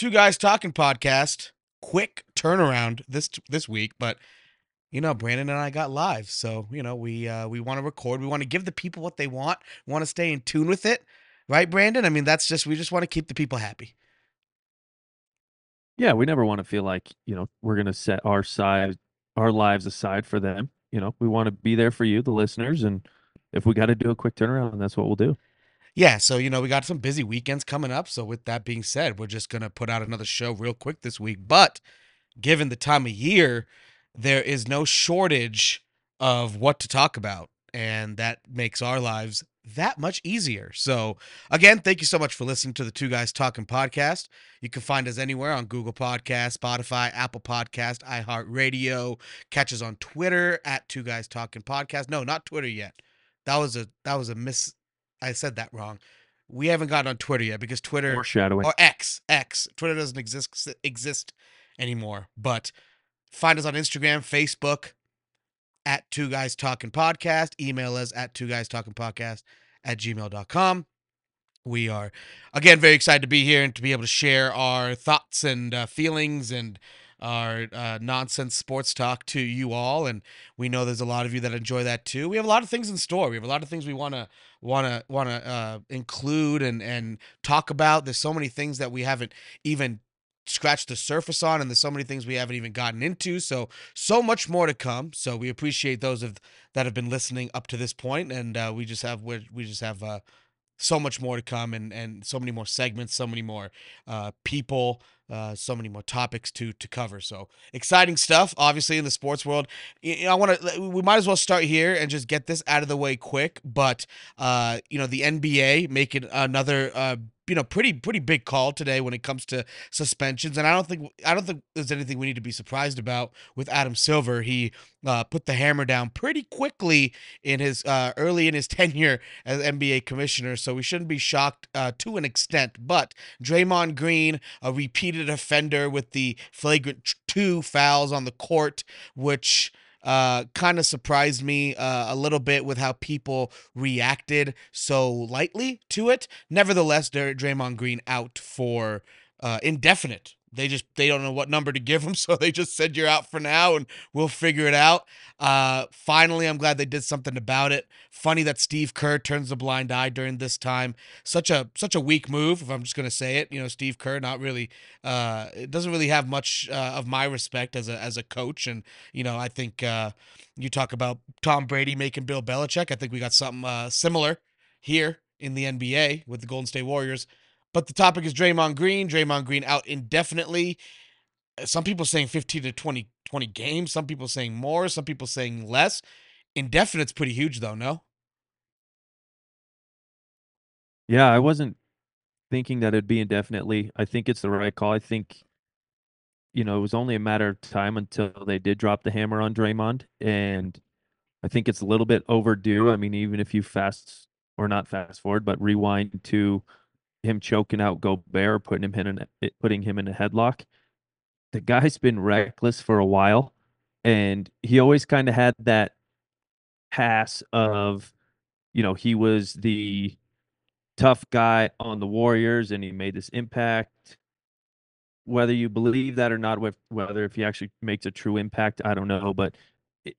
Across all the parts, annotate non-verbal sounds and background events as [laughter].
Two Guys Talking podcast. Quick turnaround this this week, but you know, Brandon and I got live, so you know we uh, we want to record. We want to give the people what they want. We want to stay in tune with it, right, Brandon? I mean, that's just we just want to keep the people happy. Yeah, we never want to feel like you know we're gonna set our side, our lives aside for them. You know, we want to be there for you, the listeners, and if we got to do a quick turnaround, that's what we'll do. Yeah, so you know we got some busy weekends coming up. So with that being said, we're just gonna put out another show real quick this week. But given the time of year, there is no shortage of what to talk about, and that makes our lives that much easier. So again, thank you so much for listening to the Two Guys Talking podcast. You can find us anywhere on Google Podcast, Spotify, Apple Podcast, iHeartRadio. Catch us on Twitter at Two Guys Talking Podcast. No, not Twitter yet. That was a that was a miss I said that wrong. We haven't gotten on Twitter yet because Twitter Foreshadowing. or X X Twitter doesn't exist exist anymore. But find us on Instagram, Facebook at Two Guys Talking Podcast. Email us at Two Guys Talking Podcast at gmail.com. We are again very excited to be here and to be able to share our thoughts and uh, feelings and our uh, nonsense sports talk to you all. And we know there's a lot of you that enjoy that too. We have a lot of things in store. We have a lot of things we want to want to want to uh, include and and talk about. There's so many things that we haven't even scratched the surface on, and there's so many things we haven't even gotten into. So so much more to come. So we appreciate those of that have been listening up to this point, and uh, we just have we we just have. Uh, so much more to come and and so many more segments so many more uh, people uh, so many more topics to to cover. So exciting stuff obviously in the sports world. You know, i want to we might as well start here and just get this out of the way quick but uh you know the nba making another uh you know pretty pretty big call today when it comes to suspensions and i don't think i don't think there's anything we need to be surprised about with adam silver. He uh, put the hammer down pretty quickly in his uh, early in his [laughs] tenure as nba commissioner so we shouldn't be shocked uh, to an extent. But draymond green a repeated offender with the flagrant two fouls on the court which uh, kind of surprised me uh, a little bit with how people reacted so lightly to it. Nevertheless, Draymond Green out for uh, indefinite. They just they don't know what number to give him, [laughs] so they just said you're out for now, and we'll figure it out. Uh, finally, I'm glad they did something about it. Funny that Steve Kerr turns a blind eye during this time. Such a such a weak move, if I'm just gonna say it. You know, Steve Kerr not really uh, it doesn't really have much uh, of my respect as a as a coach, and you know I think uh, you talk about Tom Brady making Bill Belichick. I think we got something uh, similar here in the NBA with the Golden State Warriors. But the topic is Draymond Green. Draymond Green out indefinitely. Uh, Some people saying 15 to 20, 20 games. Some people saying more. Some people saying less. Indefinite's pretty huge, though, no? Yeah, I wasn't thinking that it'd be indefinitely. I think it's the right call. I think, you know, it was only a matter of time until they did drop the hammer on Draymond. And I think it's a little bit overdue. I mean, even if you fast or not fast forward, but rewind to him choking out Gobert, putting him in an, putting him in a headlock. The guy's been reckless for a while, and he always kind of had that pass of, you know, he was the tough guy on the Warriors, and he made this impact. Whether you believe that or not, whether if he actually makes a true impact, I don't know, but it,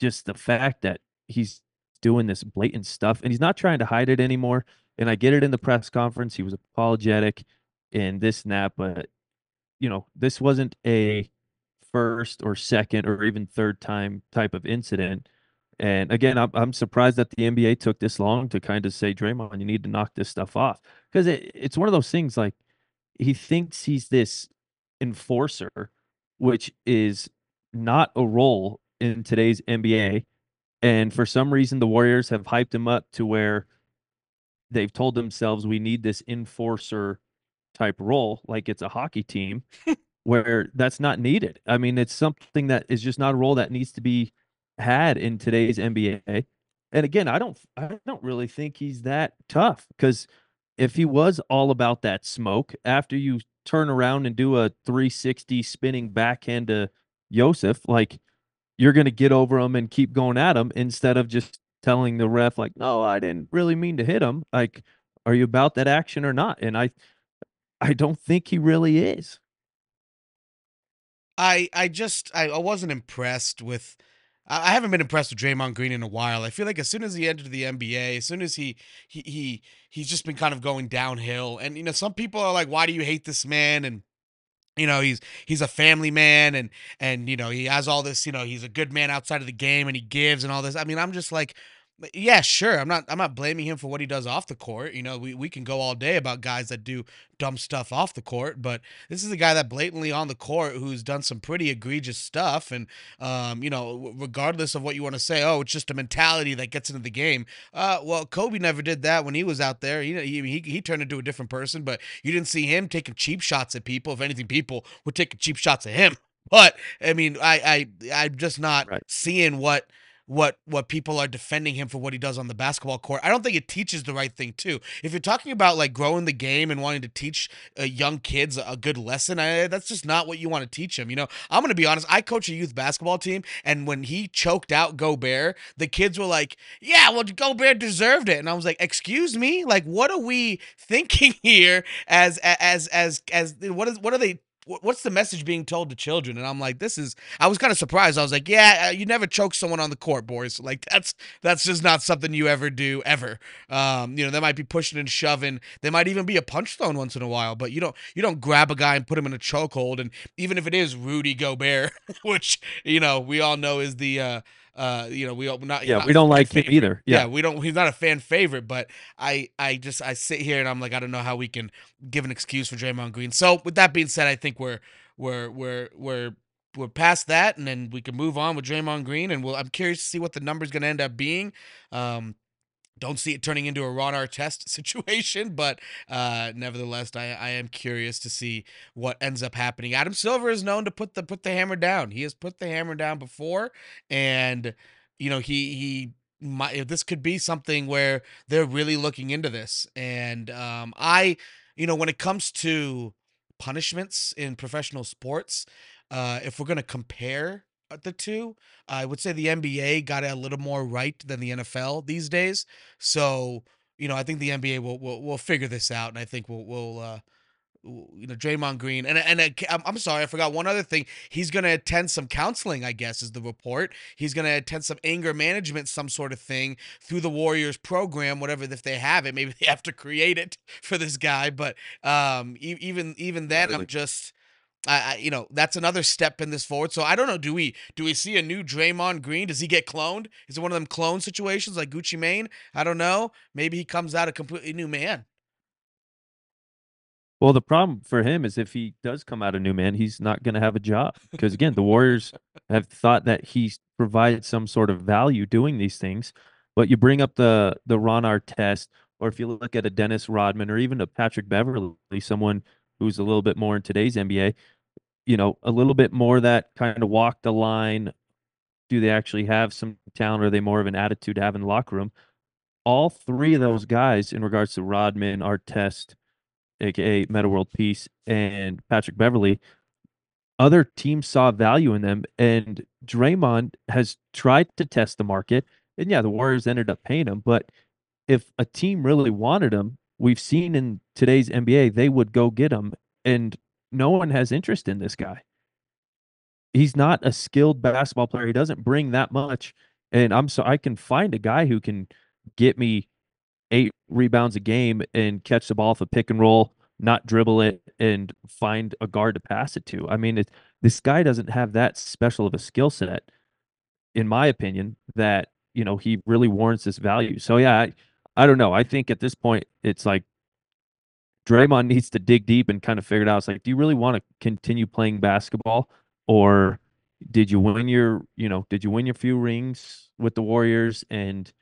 just the fact that he's doing this blatant stuff and he's not trying to hide it anymore. And I get it in the press conference. He was apologetic and this and that, but you know, this wasn't a first or second or even third time type of incident. And again, I'm, I'm surprised that the NBA took this long to kind of say, Draymond, you need to knock this stuff off. Because it, it's one of those things like he thinks he's this enforcer, which is not a role in today's NBA. And for some reason, the Warriors have hyped him up to where they've told themselves we need this enforcer type role, like it's a hockey team, where that's not needed. I mean, it's something that is just not a role that needs to be had in today's NBA. And again, I don't, I don't really think he's that tough because if he was all about that smoke, after you turn around and do a 360 spinning backhand to Jusuf, like you're going to get over him and keep going at him instead of just telling the ref like, "No, I didn't really mean to hit him." Like, are you about that action or not? And I I don't think he really is. I I just I, I wasn't impressed with I haven't been impressed with Draymond Green in a while. I feel like as soon as he entered the NBA, as soon as he he he he's just been kind of going downhill. And you know, some people are like, "Why do you hate this man?" And you know, he's he's a family man, and and you know he has all this. You know, he's a good man outside of the game, and he gives and all this. I mean, I'm just like, yeah, sure. I'm not I'm not blaming him for what he does off the court. You know, we, we can go all day about guys that do dumb stuff off the court, but this is a guy that blatantly on the court who's done some pretty egregious stuff. And um, you know, regardless of what you want to say, oh, it's just a mentality that gets into the game. Uh, well, Kobe never did that when he was out there. You know, he, he he turned into a different person, but you didn't see him taking cheap shots at people. If anything, people were taking cheap shots at him. But I mean, I I I'm just not Right. seeing what what what people are defending him for what he does on the basketball court. I don't think it teaches the right thing too. If you're talking about like growing the game and wanting to teach uh, young kids a good lesson, I, that's just not what you want to teach them. You know, I'm gonna be honest. I coach a youth basketball team, and when he choked out Gobert, the kids were like, "Yeah, well, Gobert deserved it," and I was like, "Excuse me, like, what are we thinking [laughs] here? As as as as what is what are they?" Wh- What's the message being told to children? And I'm like, this is I was kind of surprised. I was like, yeah, uh, you never choke someone on the court, boys. [laughs] Like that's that's just not something you ever do ever. Um, you know, they might be pushing and shoving. They might even be a punch thrown once in a while, but you don't you don't grab a guy and put him in a chokehold. And even if it is Rudy Gobert, [laughs] which you know we all know is the uh uh you know we all not Yeah, not we don't like him either. Yeah, Yeah. we don't. He's not a fan favorite, but I I just I sit here and I'm like I don't know how we can give an excuse for Draymond Green. So with that being said, I think we're we're we're we're we're past that, and then we can move on with Draymond Green, and we'll. I'm curious to see what the number's going to end up being. Um, don't see it turning into a Ron Artest [laughs] situation, but uh, nevertheless, I, I am curious to see what ends up happening. Adam Silver is known to put the put the hammer down. He has put the hammer down before, and you know he he. might this could be something where they're really looking into this, and um, I, you know, when it comes to punishments in professional sports, uh, if we're going to compare the two, I would say the NBA got it a little more right than the NFL these days. So, you know, I think the NBA will will, will figure this out, and I think we'll we'll uh, you know Draymond Green and and uh, I'm, sorry I forgot one other thing. He's going to attend some counseling, I guess, is the report. He's going to attend some anger management, some sort of thing through the Warriors program, whatever if they have it. Maybe they have to create it [laughs] for this guy, but um, e- even even then, I'm just. I, I, you know, that's another step in this forward. So I don't know. Do we do we see a new Draymond Green? Does he get cloned? Is it one of them clone situations like Gucci Mane? I don't know. Maybe he comes out a completely new man. Well, the problem for him is if he does come out a new man, he's not going to have a job because again, the Warriors have thought that he provides some sort of value doing these things. But you bring up the the Ron Artest, or if you look at a Dennis Rodman, or even a Patrick Beverly, someone who's a little bit more in today's NBA, you know, a little bit more that kind of walk the line. Do they actually have some talent? Or are they more of an attitude to have in the locker room? All three of those guys, in regards to Rodman, Artest, aka Meta World Peace, and Patrick Beverly, other teams saw value in them, and Draymond has tried to test the market. And yeah, the Warriors ended up paying him, but if a team really wanted him, we've seen in today's NBA they would go get him, and no one has interest in this guy. He's not a skilled basketball player. He doesn't bring that much. And I'm so I can find a guy who can get me eight rebounds a game and catch the ball off a pick and roll, not dribble it, and find a guard to pass it to. I mean, it, this guy doesn't have that special of a skill set, in my opinion, that you know he really warrants this value. So yeah, I, I don't know. I think at this point, it's like Draymond needs to dig deep and kind of figure it out. It's like, do you really want to continue playing basketball, or did you win your, you know, did you win your few rings with the Warriors and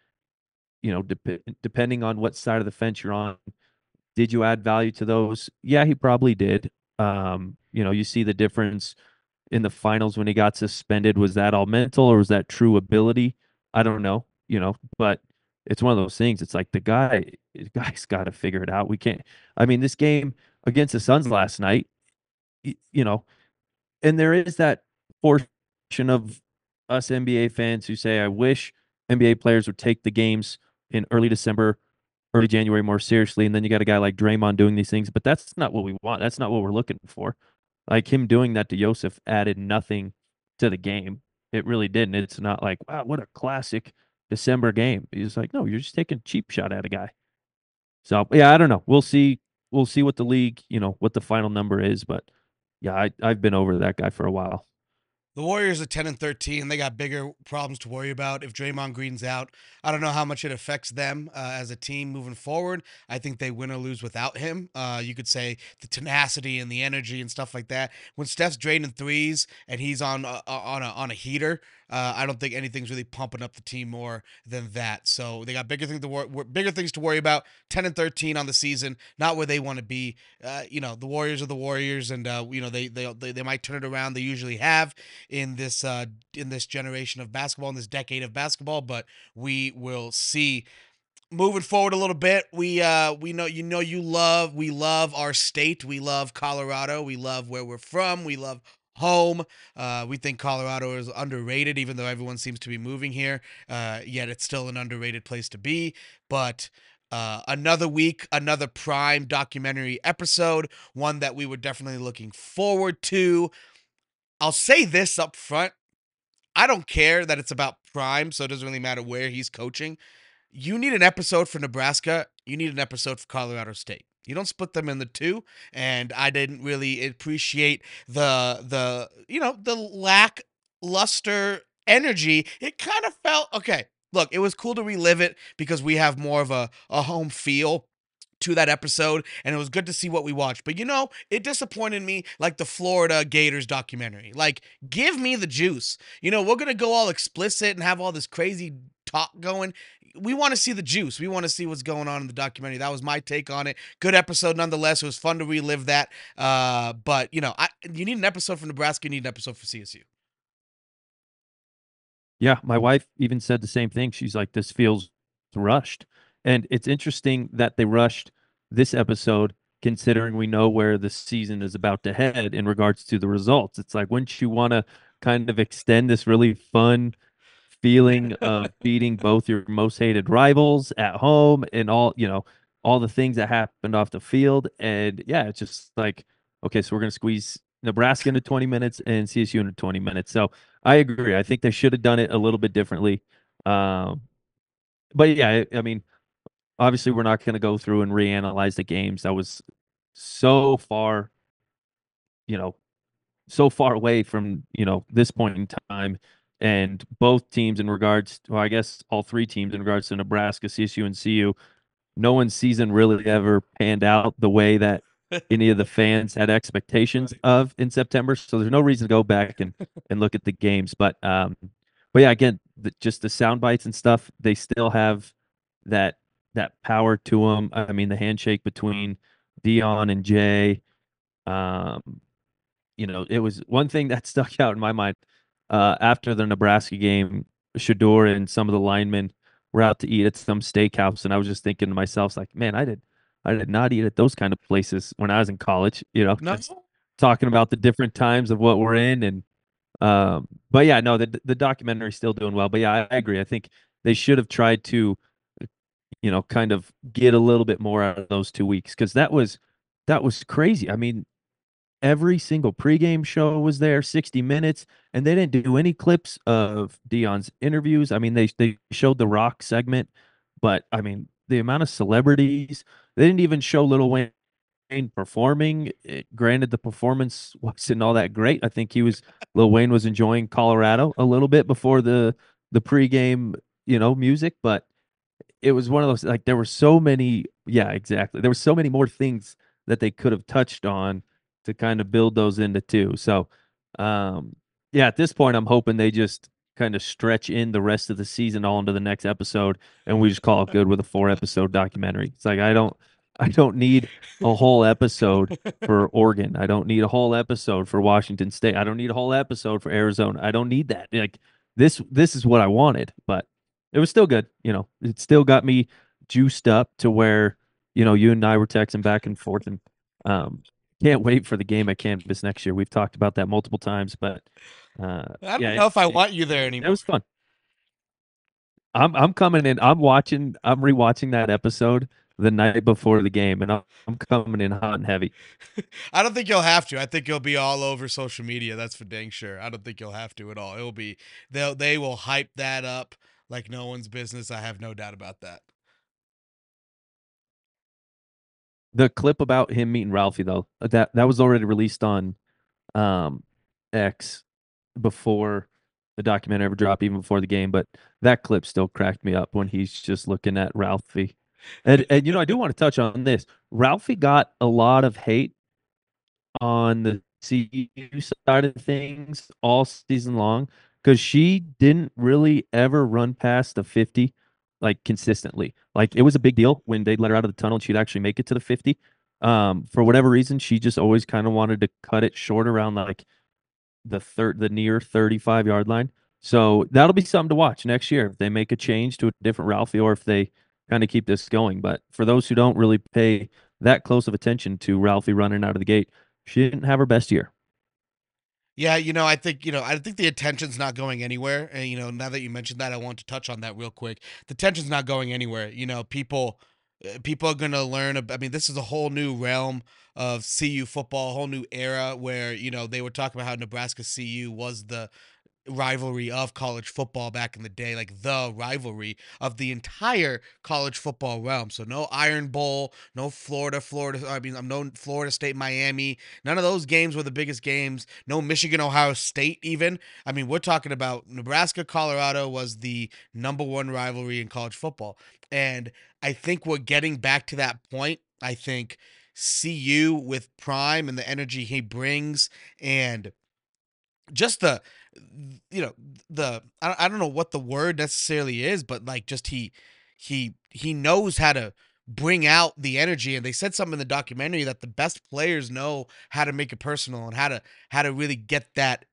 you know, dep- depending on what side of the fence you're on, did you add value to those? Yeah, he probably did. Um, you know, you see the difference in the finals when he got suspended. Was that all mental or was that true ability? I don't know, you know, but it's one of those things. It's like the guy, the eh, [laughs] guy's got to figure it out. We can't. I mean, this game against the Suns last night, you know, and there is that portion of us NBA fans who say, I wish NBA players would take the games in early December early January more seriously, and then you got a guy like Draymond doing these things, but that's not what we want. That's not what we're looking for. Like him doing that to Jusuf added nothing to the game. It really didn't. It's not like, wow, what a classic December game. He's like, no, you're just taking cheap shot at a guy. So yeah, I don't know. We'll see. We'll see what the league, you know, what the final number is. But yeah, I, I've been over that guy for a while. The Warriors are 10 and 13. They got bigger problems to worry about. If Draymond Green's out, I don't know how much it affects them uh, as a team moving forward. I think they win or lose without him. Uh, you could say the tenacity and the energy and stuff like that. When Steph's draining threes and he's on uh, on a on a heater, uh, I don't think anything's really pumping up the team more than that. So they got bigger things to wor- bigger things to worry about. Ten and thirteen on the season, not where they want to be. Uh, you know, the Warriors are the Warriors, and uh, you know they, they they they might turn it around. They usually have in this uh, in this generation of basketball, in this decade of basketball. But we will see moving forward a little bit we uh we know you know you love we love our state we love colorado we love where we're from we love home. Uh, we think Colorado is underrated, even though everyone seems to be moving here. Uh, yet it's still an underrated place to be. But uh, another week, another prime documentary episode, one that we were definitely looking forward to. I'll say this up front. I don't care that it's about prime, so it doesn't really matter where he's coaching. You need an episode for Nebraska. You need an episode for Colorado State. You don't split them in the two, and I didn't really appreciate the the you know the lack luster energy. It kind of felt okay. Look, it was cool to relive it because we have more of a, a home feel to that episode and it was good to see what we watched but you know it disappointed me like the florida gators documentary like give me the juice you know we're gonna go all explicit and have all this crazy talk going we want to see the juice. We want to see what's going on in the documentary. That was my take on it. Good episode nonetheless. It was fun to relive that. Uh, but you know, I, you need an episode for Nebraska. You need an episode for CSU. Yeah, my wife even said the same thing. She's like, "This feels rushed," and it's interesting that they rushed this episode, considering we know where the season is about to head in regards to the results. It's like, wouldn't you want to kind of extend this really fun? feeling of [laughs] beating both your most hated rivals at home and all you know all the things that happened off the field and yeah it's just like okay so we're going to squeeze nebraska into 20 minutes and csu into 20 minutes so i agree i think they should have done it a little bit differently um, but yeah I, I mean obviously we're not going to go through and reanalyze the games that was so far you know so far away from you know this point in time and both teams in regards to, well, I guess all three teams in regards to Nebraska, CSU, and CU, no one's season really ever panned out the way that any of the [laughs] fans had expectations of in September. So there's no reason to go back and, [laughs] and look at the games. But um, but yeah, again, the, just the sound bites and stuff, they still have that that power to them. I mean, the handshake between Dion and Jay. Um, you know, it was one thing that [laughs] stuck out in my mind uh, after the Nebraska game, Shedeur and some of the linemen were out to eat at some steakhouse, and I was just thinking to myself, like, man, I did, I did not eat at those kind of places when I was in college. You know, no. talking about the different times of what we're in, and um, but yeah, no, the the documentary's still doing well. But yeah, I, I agree. I think they should have tried to, you know, kind of get a little bit more out of those two weeks because that was that was crazy. I mean, every single pregame show was there, 60 minutes, and they didn't do any clips of Dion's interviews. I mean, they they showed the rock segment, but I mean, the amount of celebrities, they didn't even show Lil Wayne performing. It, granted, the performance [laughs] wasn't all that great. I think he was Lil Wayne was enjoying Colorado a little bit before the the pregame, you know, music, but it was one of those like there were so many, yeah, exactly. There were so many more things that they could have touched on to kind of build those into two. So, um, yeah, at this point, I'm hoping they just kind of stretch in the rest of the season all into the next episode, and we just call it good with a four episode documentary. It's like I don't, I don't need a whole episode [laughs] for Oregon. I don't need a whole episode for Washington State. I don't need a whole episode for Arizona. I don't need that. Like this, this is what I wanted, but it was still good. You know, it still got me juiced up to where you know you and I were texting back and forth, and um, can't wait for the game at campus next year. We've talked about that multiple times, but uh, I don't yeah, know it, if I want you there anymore. It was fun. I'm I'm coming in. I'm watching. I'm rewatching that episode the night before the game, and I'm, I'm coming in hot and heavy. [laughs] I don't think you'll have to. I think you'll be all over social media. That's for dang sure. I don't think you'll have to at all. It'll be they'll they will hype that up like no one's business. I have no doubt about that. The clip about him meeting Ralphie though, uh, that that was already released on um X before the documentary ever dropped, even before the game. But that clip still cracked me up when he's just looking at Ralphie. And and you know, I do want to touch on this. Ralphie got a lot of hate on the CU side of things all season long because she didn't really ever run past the 50 like consistently. Like it was a big deal when they let her out of the tunnel and she'd actually make it to the 50. Um, for whatever reason, she just always kind of wanted to cut it short around like the third, the near 35 yard line. So that'll be something to watch next year if they make a change to a different Ralphie or if they kind of keep this going. But for those who don't really pay that close of attention to Ralphie running out of the gate, she didn't have her best year. Yeah, you know, I think you know, I think the attention's not going anywhere. And you know, now that you mentioned that, I want to touch on that real quick. The tension's not going anywhere. You know, people, uh, people are gonna learn. I mean, this is a whole new realm of CU football, a whole new era where you know they were talking about how Nebraska CU was the rivalry of college football back in the day, like the rivalry of the entire college football realm. So no Iron Bowl, no Florida, Florida. I mean, I'm no Florida State, Miami. None of those games were the biggest games. No Michigan, Ohio State, even. I mean, we're talking about Nebraska, Colorado was the number one rivalry in college football, and I think we're getting back to that point. I think. CU with Prime and the energy he brings and just the you know the I, don't know what the word necessarily is but like just he he he knows how to bring out the energy and they said something in the documentary that the best players know how to make it personal and how to how to really get that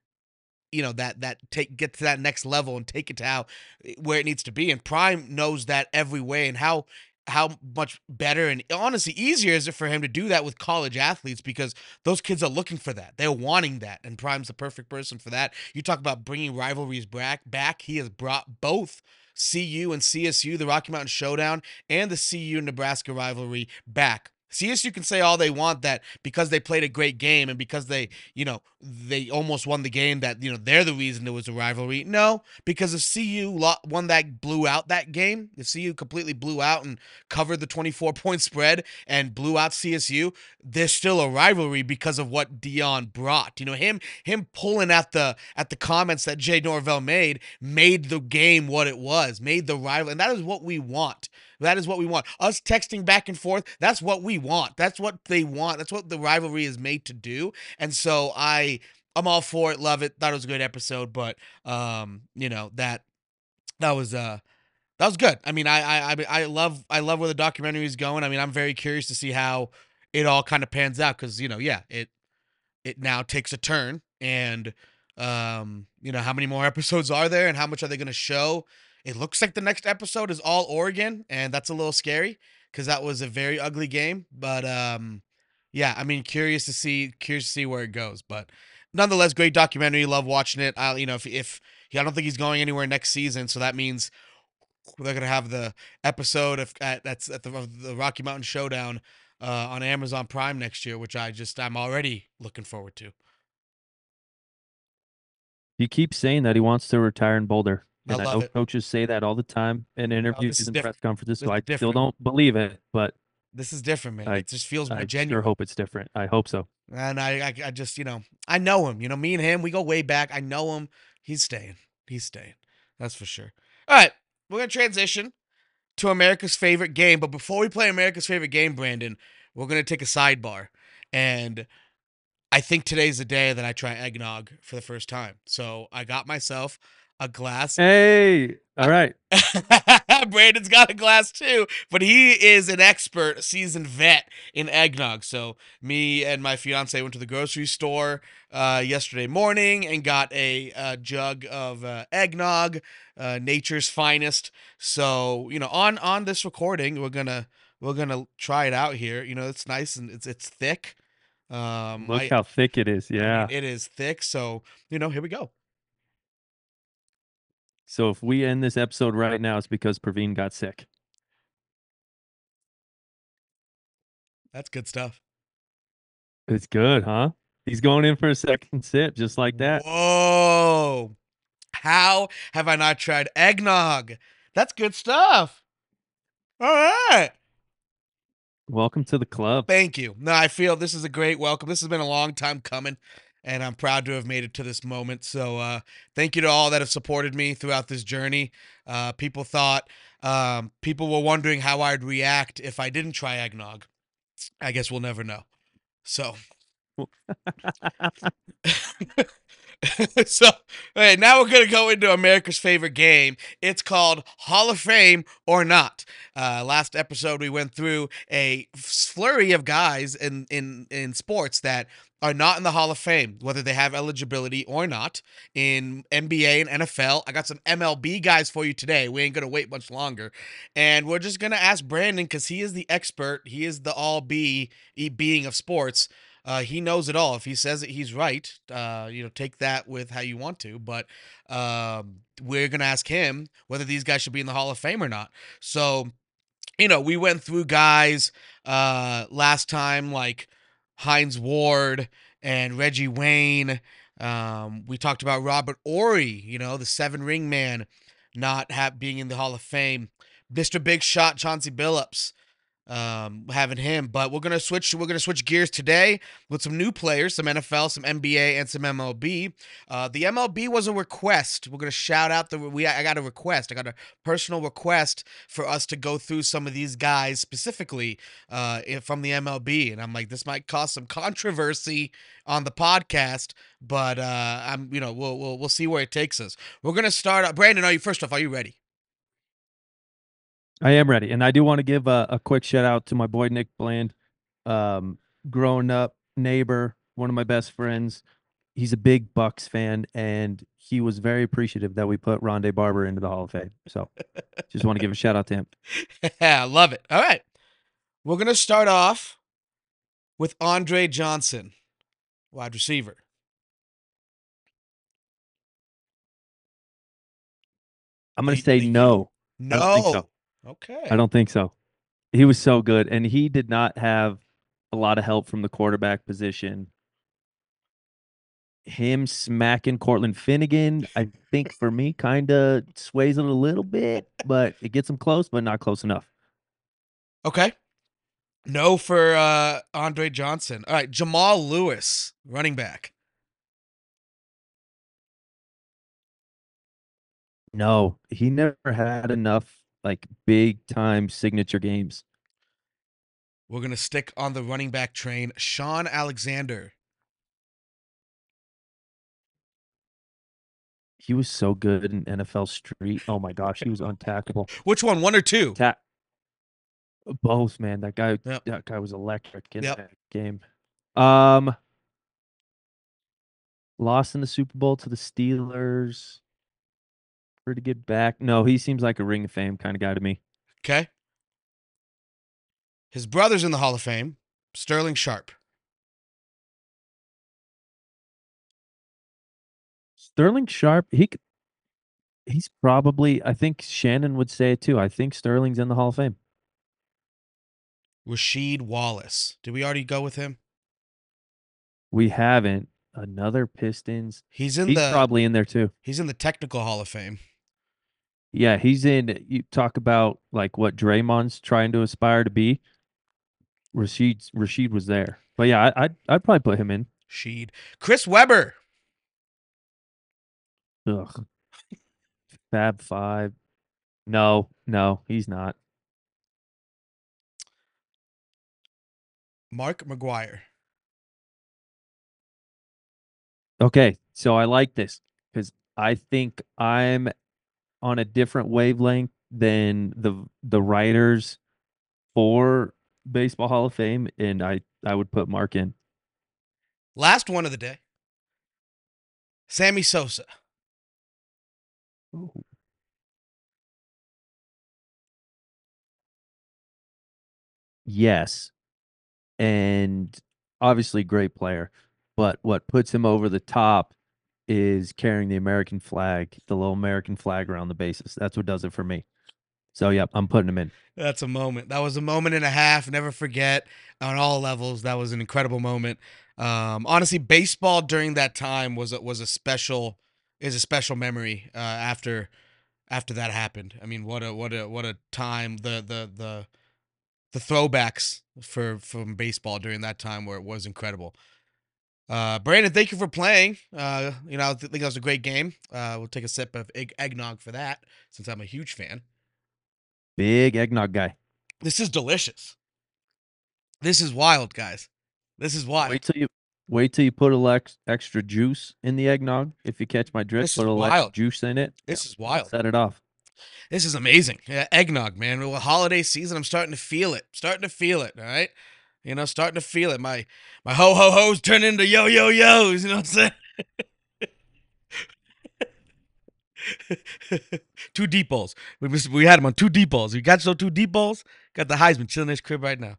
you know that that take get to that next level and take it to how eh, where it needs to be and prime knows that every way and how how much better and honestly easier is it for him to do that with college athletes because those kids are looking for that. They're wanting that, and Prime's the perfect person for that. You talk about bringing rivalries back. Back, he has brought both CU and CSU, the Rocky Mountain Showdown, and the CU Nebraska rivalry back CSU can say all they want that because they played a great game and because they, you know, they almost won the game that, you know, they're the reason there was a rivalry. No, because if CU won that, blew out that game, if CU completely blew out and covered the 24 [laughs] point spread and blew out CSU, there's still a rivalry because of what Dion brought. You know, him him pulling at the at the comments that Jay Norvell made made the game what it was, made the rival, and that is what we want. That is what we want. Us texting back and forth, that's what we want. That's what they want. That's what the rivalry is made to do. And so I I'm all for it, love it. Thought it was a good episode, but um, you know, that that was uh that was good. I mean, I I I love I love where the documentary is going. I mean, I'm very curious to see how it all kind of pans out cuz you know, yeah, it it now takes a turn and um, you know, how many more [laughs] episodes are there and how much are they going to show? It looks like the next episode is all Oregon, and that's a little scary because that was a very ugly game. But um, yeah, I mean, curious to see, curious to see where it goes. But nonetheless, great documentary. Love watching it. I, you know, if if I don't think he's going anywhere next season, so that means they're gonna have the episode of at, that's at the, the Rocky Mountain Showdown uh, on Amazon Prime next year, which I just I'm already looking forward to. He keeps saying that he wants to retire in Boulder. And I, I know it. coaches say that all the time in oh, interviews and press conferences, so I different. still don't believe it. But this is different, man. I, it just feels more I genuine. I sure hope it's different. I hope so. And I, I, I just, you know, I know him. You know, me and him, we go way back. I know him. He's staying. He's staying. That's for sure. All right, we're gonna transition to America's favorite game. But before we play America's favorite game, Brandon, we're gonna take a sidebar. And I think today's the day that I try eggnog for the first time. So I got myself a glass. Hey, all right. [laughs] Brandon's got a glass too, but he is an expert, seasoned vet in eggnog. So me and my fiance went to the grocery store uh, yesterday morning and got a, a jug of uh, eggnog, uh, nature's finest. So you know, on on this recording, we're gonna we're gonna try it out here. You know, it's nice and it's it's thick. Um, Look I, how thick it is. Yeah, I mean, it is thick. So you know, here we go. So if we end this episode right now, it's because Praveen got sick. That's good stuff. It's good, huh? He's going in for a second sip, just like that. Whoa. How have I not tried eggnog? That's good stuff. All right. Welcome to the club. Thank you. No, I feel this is a great welcome. This has been a long time coming, and I'm proud to have made it to this moment. So, uh, thank you to all that have supported me throughout this journey. Uh, people thought, um, people were wondering how I'd react if I didn't try eggnog. I guess we'll never know. So, [laughs] so hey, now we're gonna go into America's favorite game. It's called Hall of Fame or not. Uh, last episode we went through a flurry of guys in in in sports that are not in the Hall of Fame, whether they have eligibility or not. In NBA and NFL, I got some MLB guys for you today. We ain't gonna wait much longer, and we're just gonna ask Brandon because he is the expert. He is the all be being of sports. Uh, he knows it all. If he says it, he's right. Uh, you know, take that with how you want to. But um, we're gonna ask him whether these guys should be in the Hall of Fame or not. So, you know, we went through guys uh, last time like Hines Ward and Reggie Wayne. Um, we talked about Robert Horry. You know, the seven ring man, not being in the Hall of Fame. Mr. Big Shot Chauncey Billups um, having him. But we're gonna switch. We're gonna switch gears today with some new players, some NFL, some NBA, and some MLB. Uh, the MLB was a request. We're gonna shout out the we. I got a request. I got a personal request for us to go through some of these guys specifically uh, from the MLB, and I'm like, this might cause some controversy on the podcast, but uh, I'm you know we'll we'll we'll see where it takes us. We're gonna start. Up. Brandon, are you first off? Are you ready? I am ready, and I do want to give a, a quick shout out to my boy Nick Bland, um, growing up neighbor, one of my best friends. He's a big Bucks fan, and he was very appreciative that we put Rondé Barber into the Hall of Fame. So, [laughs] just want to give a shout out to him. Yeah, love it. All right, we're gonna start off with Andre Johnson, wide receiver. I'm gonna say no. No. So. Okay. I don't think so. He was so good, and he did not have a lot of help from the quarterback position. Him smacking Cortland Finnegan, I think for me, kind of sways it a little bit, but it gets him close, but not close enough. Okay. No for uh, Andre Johnson. All right, Jamal Lewis, running back. No, he never had enough like big time signature games. We're going to stick on the running back train. Shaun Alexander. He was so good in NFL Street. Oh my gosh, he was untackable. [laughs] Which one? One or two? Ta- Both, man. That guy yep. that guy was electric in yep. that game. Um lost in the Super Bowl to the Steelers to get back. No, he seems like a Ring of Fame kind of guy to me. Okay. His brother's in the Hall of Fame, Sterling Sharpe. Sterling Sharpe, he he's probably I think Shannon would say it too. I think Sterling's in the Hall of Fame. Rasheed Wallace. Did we already go with him? We haven't. Another Pistons. He's in he's the probably in there too. He's in the technical Hall of Fame. Yeah, he's in. You talk about like what Draymond's trying to aspire to be. Rasheed Rasheed was there, but yeah, I, I'd I'd probably put him in. Sheed, Chris Webber. Ugh. Fab Five. No, no, he's not. Mark McGwire. Okay, so I like this because I think I'm on a different wavelength than the the writers for Baseball Hall of Fame, and I I would put Mark in. Last one of the day. Sammy Sosa. Ooh. Yes. And obviously great player. But what puts him over the top is carrying the American flag, the little American flag around the bases. That's what does it for me. So yeah, I'm putting him in. That's a moment. That was a moment and a half. Never forget on all levels. That was an incredible moment. Um, honestly, baseball during that time was a, was a special is a special memory uh, after after that happened. I mean, what a what a what a time the the the the throwbacks for from baseball during that time where it was incredible. Uh, Brandon, thank you for playing. Uh, you know, I think that was a great game. Uh, we'll take a sip of egg- eggnog for that since I'm a huge fan. Big eggnog guy. This is delicious. This is wild, guys. This is wild. Wait till you wait till you put a little extra juice in the eggnog. If you catch my drift, This put a little juice in it. This Yeah, is wild. Set it off. This is amazing. Yeah, eggnog, man. With holiday season, I'm starting to feel it. Starting to feel it. All right. You know, starting to feel it. My my ho ho ho's turn into yo yo yo's. You know what I'm saying? [laughs] two deep balls. We we had him on two deep balls. We got so two deep balls. Got the Heisman chilling in his crib right now.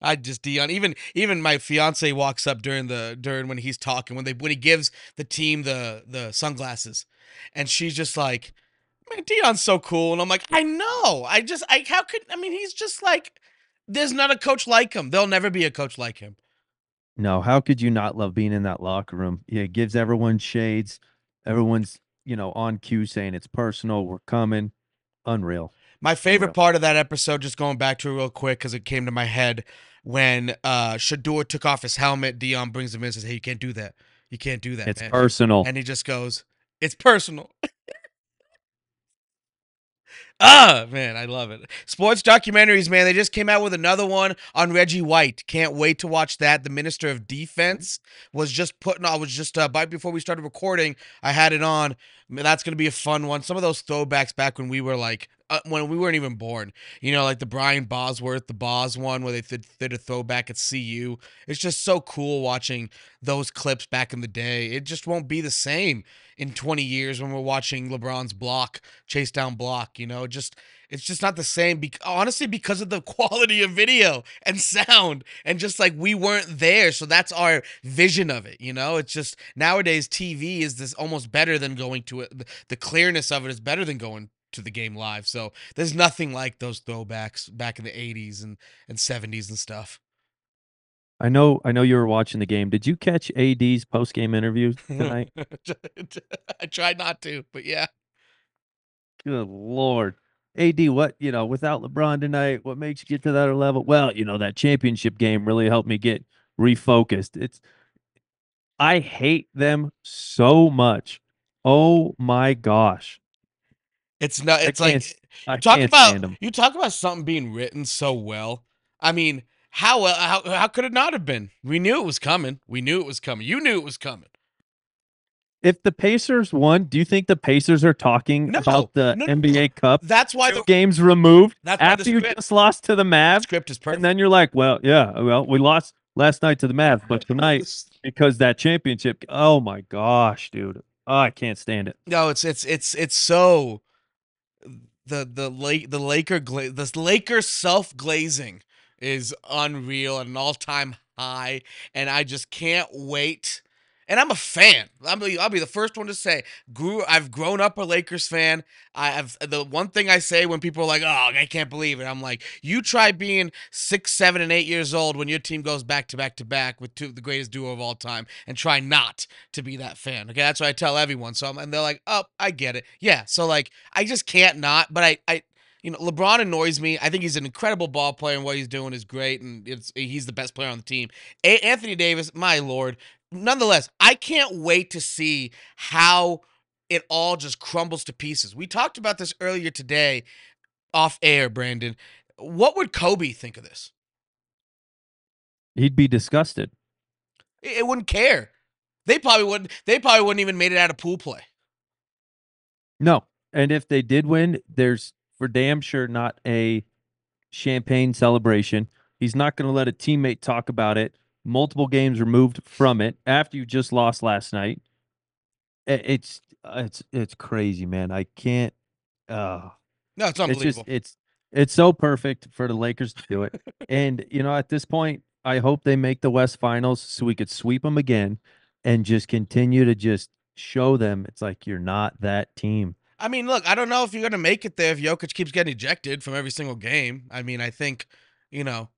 I just Dion. Even even my fiance walks up during the during when he's talking when they when he gives the team the the sunglasses, and she's just like, man, Dion's so cool. And I'm like, I know. I just, I, how could, I mean, he's just like, there's not a coach like him. There'll never be a coach like him. No, how could you not love being in that locker room? Yeah, it gives everyone shades. Everyone's, you know, on cue saying it's personal. We're coming. Unreal. My favorite Unreal. part of that episode, just going back to it real quick because it came to my head when uh Shedeur took off his helmet. Dion brings him in and says, Hey, you can't do that. You can't do that. It's man." personal. And he just goes, It's personal. [laughs] Ah, man, I love it. Sports documentaries, man. They just came out with another one on Reggie White. Can't wait to watch that. The Minister of Defense was just putting. I was just uh, right before we started recording. I had it on. That's gonna be a fun one. Some of those throwbacks back when we were like. Uh, when we weren't even born, you know, like the Brian Bosworth, the Bos one, where they did, did a throwback at CU. It's just so cool watching those clips back in the day. It just won't be the same in 20 years when we're watching LeBron's block, chase down block. You know, just it's just not the same. Be- honestly, because of the [laughs] quality of video and sound, and just like we weren't there, so that's our vision of it. You know, it's just nowadays TV is this almost better than going to it. The clearness of it is better than going to the game live. So there's nothing like those throwbacks back in the 80s and and 70s and stuff. I know I know you were watching the game. Did you catch AD's post game interview [laughs] tonight? I tried not to, but yeah. Good lord. AD, what you know, without LeBron tonight, what makes you get to that level? Well, you know, that championship game really helped me get refocused. It's I hate them so much. Oh my gosh. It's not. It's like I talk about you talk about something being written so well. I mean, how well- how how could it not have been? We knew it was coming. We knew it was coming. You knew it was coming. If the Pacers won, do you think the Pacers are talking No, about the no, no, NBA Cup? That's why the games removed That's after you just lost to the Mavs, script is perfect. and then you're like, well, yeah, well, we lost last night to the Mavs, but [laughs] tonight because that championship. Oh my gosh, dude, oh, I can't stand it. No, it's it's it's it's so the the lake the Laker gla- the Laker self glazing is unreal at an all time high, and I just can't wait. And I'm a fan. I'll be, I'll be the first one to say, grew. I've grown up a Lakers fan. I have the one thing I say when people are like, "Oh, I can't believe it." I'm like, you try being six, seven, and eight years old when your team goes back to back to back with two the greatest duo of all time, and try not to be that fan. Okay, that's what I tell everyone. So I'm, and they're like, "Oh, I get it." Yeah. So like, I just can't not. But I, I, you know, LeBron annoys me. I think he's an incredible ball player, and what he's doing is great, and it's he's the best player on the team. A- Anthony Davis, my lord. Nonetheless, I can't wait to see how it all just crumbles to pieces. We talked about this earlier today, off air, Brandon. What would Kobe think of this? He'd be disgusted. It wouldn't care. They probably wouldn't. They probably wouldn't even made it out of pool play. No, and if they did win, there's for damn sure not a champagne celebration. He's not going to let a teammate talk about it. Multiple games removed from it after you just lost last night. It's it's it's crazy, man. I can't. Uh, No, it's it's unbelievable. just it's it's so perfect for the Lakers to do it. [laughs] and you know, at this point, I hope they make the West Finals so we could sweep them again and just continue to just show them it's like you're not that team. I mean, look, I don't know if you're gonna make it there if Jokic keeps getting ejected from every single game. I mean, I think, you know,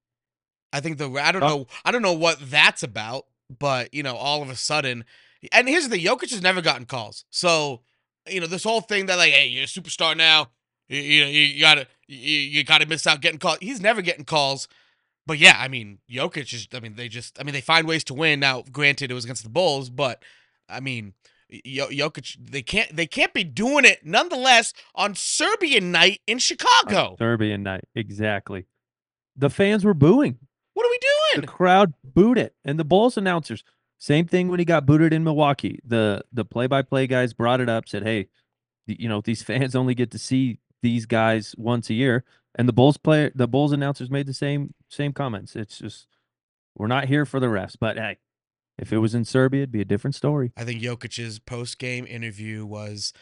I think the I don't Oh. know I don't know what that's about, but you know, all of a sudden, and here's the thing: Jokic has never gotten calls. So, you know, this whole thing that like, hey, you're a superstar now. You, you, you gotta you, you gotta miss out getting calls. He's never getting calls. But yeah, I mean, Jokic is. I mean, they just. I mean, they find ways to win. Now, granted, it was against the Bulls, but I mean, Jokic. They can't. They can't be doing it nonetheless on Serbian night in Chicago. Serbian night. Exactly. The fans were booing. What are we doing? The crowd booed it. And the Bulls announcers, same thing when he got booted in Milwaukee. The the play by play guys brought it up, said, Hey, you know, these [laughs] fans only get to see these guys once a year. And the Bulls player the Bulls announcers made the same same comments. It's just we're not here for the refs. But hey, if it was in Serbia, it'd be a different story. I think Jokic's post game interview was.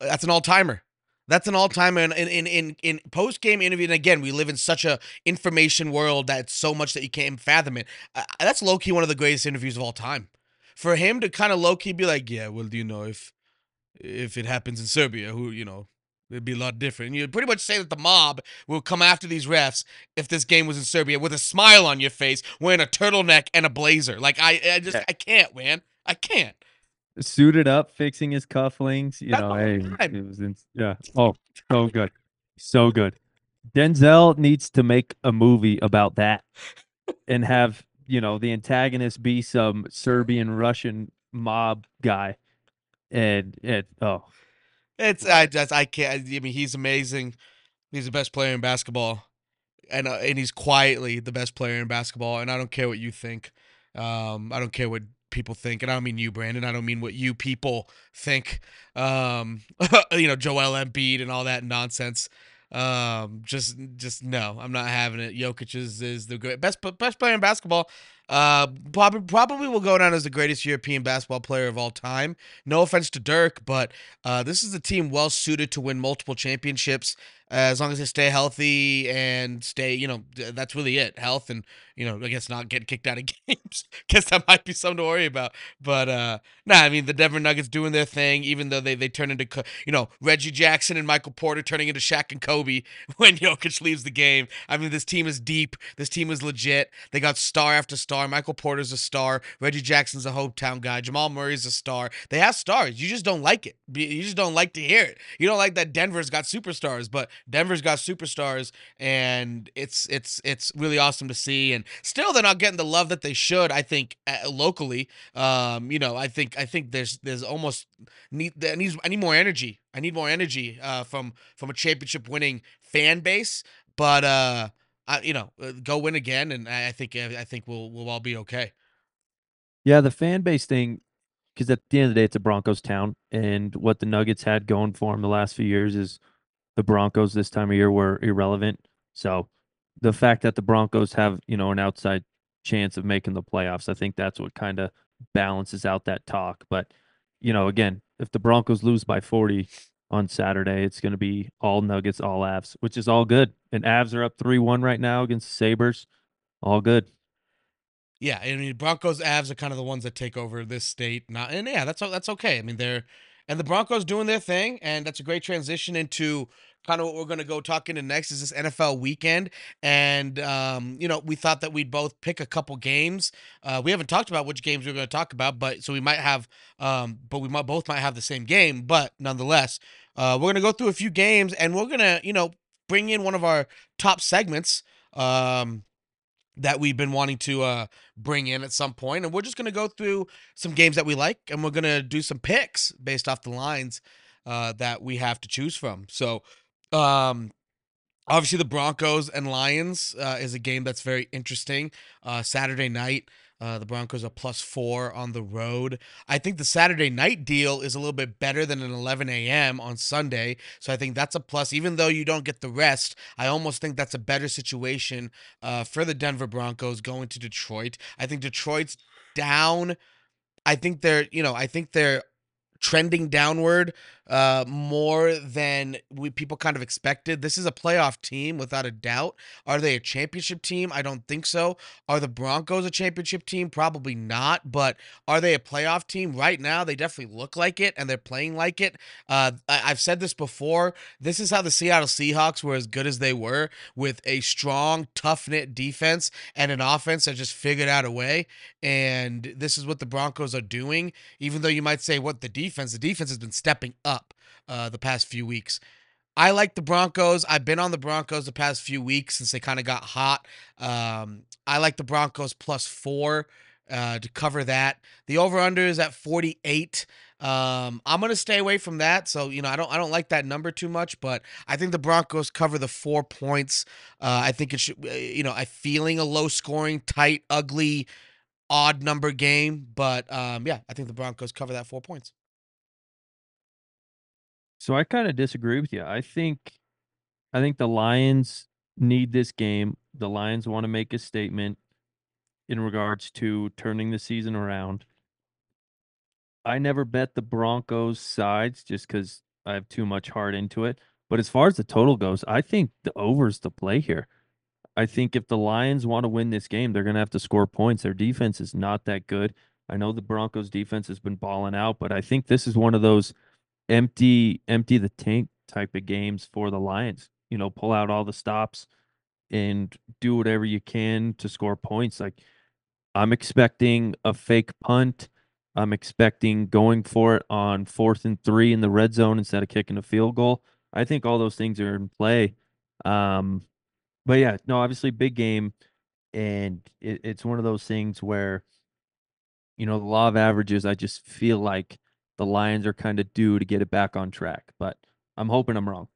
That's an all timer. That's an all time in in in, in post game interview. And again, we live in such a information world that's so much that you can't fathom it. Uh, that's low key one of the greatest interviews of all time. For him to kind of low key be like, yeah, well, do you know if if it happens in Serbia, who you know. It'd be a lot different. you'd pretty much say that the mob will come after these refs if this game was in Serbia with a smile on your face, wearing a turtleneck and a blazer. Like I, I just, I can't, man. I can't. Suited up, fixing his cufflinks. You That's know, hey, time. it was in, yeah. Oh, so good. So good. Denzel needs to make a movie about that and have, you know, the antagonist be some Serbian Russian mob guy. And it oh It's I just I can't. I mean, he's amazing. He's the best player in basketball, and uh, and he's quietly the best player in basketball. And I don't care what you think. Um, I don't care what people think, and I don't mean you, Brandon. I don't mean what you people think. Um, [laughs] you know, Joel Embiid and all that nonsense. Um, just just no, I'm not having it. Jokic is, is the great best best player in basketball. Uh, probably probably will go down as the greatest European basketball player of all time. No offense to Dirk, but uh, this is a team well suited to win multiple championships as long as they stay healthy and stay. You know, that's really it. Health and you know, I guess not get kicked out of [laughs] games. guess that might be something to worry about. But uh, nah, I mean the Denver Nuggets doing their thing, even though they they turn into you know Reggie Jackson and Michael Porter turning into Shaq and Kobe [laughs] when Jokic leaves the game. I mean this team is deep. This team is legit. They got star after star. Michael Porter's a star. Reggie Jackson's a hometown guy. Jamal Murray's a star. They have stars. You just don't like it. You just don't like to hear it. You don't like that Denver's got superstars, but Denver's got superstars, and it's it's it's really awesome to see. And still, they're not getting the love that they should. I think locally, um, you know, I think I think there's there's almost need I need I need more energy. I need more energy uh, from from a championship winning fan base. But uh, I, you know, uh, go win again, and I think I think we'll we'll all be okay. yeah, the fan base thing, because at the end of the day, it's a Broncos town, and what the Nuggets had going for them the last few years is the Broncos this time of year were irrelevant. So the fact that the Broncos have, you know, an outside chance of making the playoffs, I think that's what kind of balances out that talk. But, you know, again, if the Broncos lose by 40 on Saturday, it's going to be all Nuggets, all Avs, which is all good. And Avs are up 3 1 right now against the Sabres. All good. Yeah, I mean Broncos, Avs are kind of the ones that take over this state. Not and yeah, that's that's okay. I mean they're and the Broncos doing their thing, and that's a great transition into kind of what we're going to go talk into next is this NFL weekend. And um, you know, we thought that we'd both pick a couple games. Uh, we haven't talked about which games we're going to talk about, but so we might have, um, but we might both might have the same game. But nonetheless, uh, we're going to go through a few games, and we're going to you know bring in one of our top segments. Um, that we've been wanting to uh, bring in at some point, and we're just gonna go through some games that we like, and we're gonna do some picks based off the lines uh, that we have to choose from. So, um, obviously, the Broncos and Lions uh, is a game that's very interesting. Uh, Saturday night, uh, the Broncos are plus four on the road. I think the Saturday night deal is a little bit better than an 11 a.m. on Sunday, so I think that's a plus. Even though you don't get the rest, I almost think that's a better situation uh, for the Denver Broncos going to Detroit. I think Detroit's down. I think they're, you know, I think they're trending downward uh, more than we people kind of expected. This is a playoff team without a doubt. Are they a championship team? I don't think so. Are the Broncos a championship team? Probably not. But are they a playoff team right now? They definitely look like it, and they're playing like it. Uh, I- I've said this before. This is how the Seattle Seahawks were as good as they were with a strong, tough knit defense and an offense that just figured out a way. And this is what the Broncos are doing. Even though you might say, what the defense? The defense has been stepping up uh, the past few weeks. I like the Broncos. I've been on the Broncos the past few weeks since they kind of got hot. Um, I like the Broncos plus four uh, to cover that. The over under is at 48. Um, I'm gonna stay away from that. So you know, I don't I don't like that number too much, but I think the Broncos cover the four points. Uh, I think it should, uh, you know, I feeling a low scoring, tight, ugly, odd number game, but um, yeah, I think the Broncos cover that four points. So I kind of disagree with you. I think I think the Lions need this game. The Lions want to make a statement in regards to turning the season around. I never bet the Broncos sides just because I have too much heart into it. But as far as the total goes, I think the over's the play here. I think if the Lions want to win this game, they're going to have to score points. Their defense is not that good. I know the Broncos defense has been balling out, but I think this is one of those empty empty the tank type of games for the Lions. You know, pull out all the stops and do whatever you can to score points. Like I'm expecting a fake punt. I'm expecting going for it on fourth and three in the red zone instead of kicking a field goal. I think all those things are in play. Um, but yeah, no, obviously big game, and it, it's one of those things where, you know, the law of averages. I just feel like the Lions are kind of due to get it back on track, but I'm hoping I'm wrong.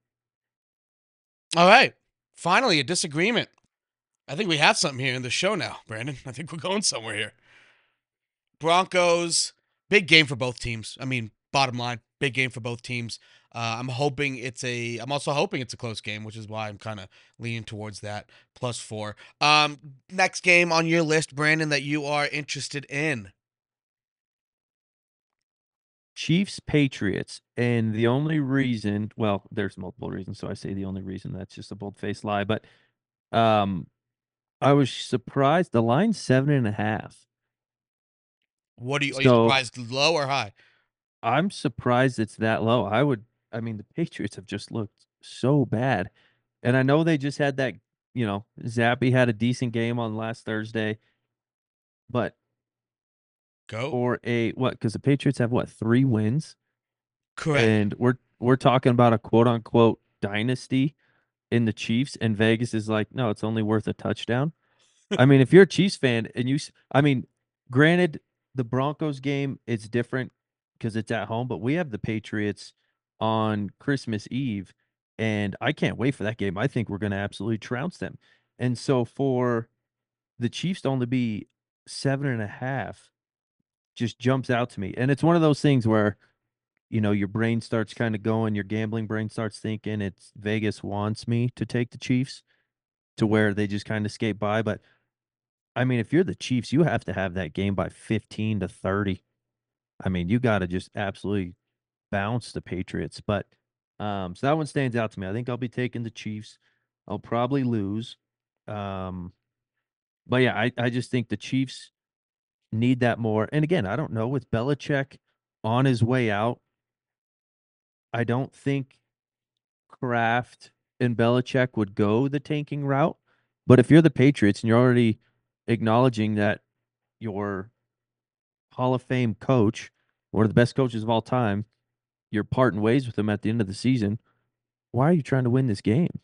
All right, finally a disagreement. I think we have something here in the show now, Brandon. I think we're going somewhere here. Broncos, big game for both teams. I mean, bottom line, big game for both teams. Uh, I'm hoping it's a. I'm also hoping it's a close game, which is why I'm kind of leaning towards that plus four. Um, next game on your list, Brandon, that you are interested in. Chiefs Patriots, and the only reason, well, there's multiple reasons, so I say the only reason that's just a bold faced lie, but um, I was surprised. The line's seven and a half. What are you? Are you surprised, low or high? I'm surprised it's that low. I would, I mean, the Patriots have just looked so bad, and I know they just had that. You know, Zappe had a decent game on last Thursday, but Go. for a what? Because the Patriots have what three wins, Correct. and we're we're talking about a quote unquote dynasty in the Chiefs, and Vegas is like, no, it's only worth a touchdown. I mean, if you're a Chiefs fan and you, I mean, granted, the Broncos game it's different because it's at home, but we have the Patriots on Christmas Eve, and I can't wait for that game. I think we're going to absolutely trounce them. And so for the Chiefs to only be seven and a half just jumps out to me. And it's one of those things where, you know, your brain starts kind of going, your gambling brain starts thinking it's Vegas wants me to take the Chiefs to where they just kind of skate by. But I mean, if you're the Chiefs, you have to have that game by 15 to 30. I mean, you got to just absolutely bounce the Patriots. But um, so that one stands out to me. I think I'll be taking the Chiefs. I'll probably lose. Um, but yeah, I, I just think the Chiefs need that more. And again, I don't know with Belichick on his way out. I don't think Kraft and Belichick would go the tanking route. But if you're the Patriots and you're already acknowledging that your Hall of Fame coach, one of the best coaches of all time, you're parting ways with him at the end of the season, why are you trying to win this game?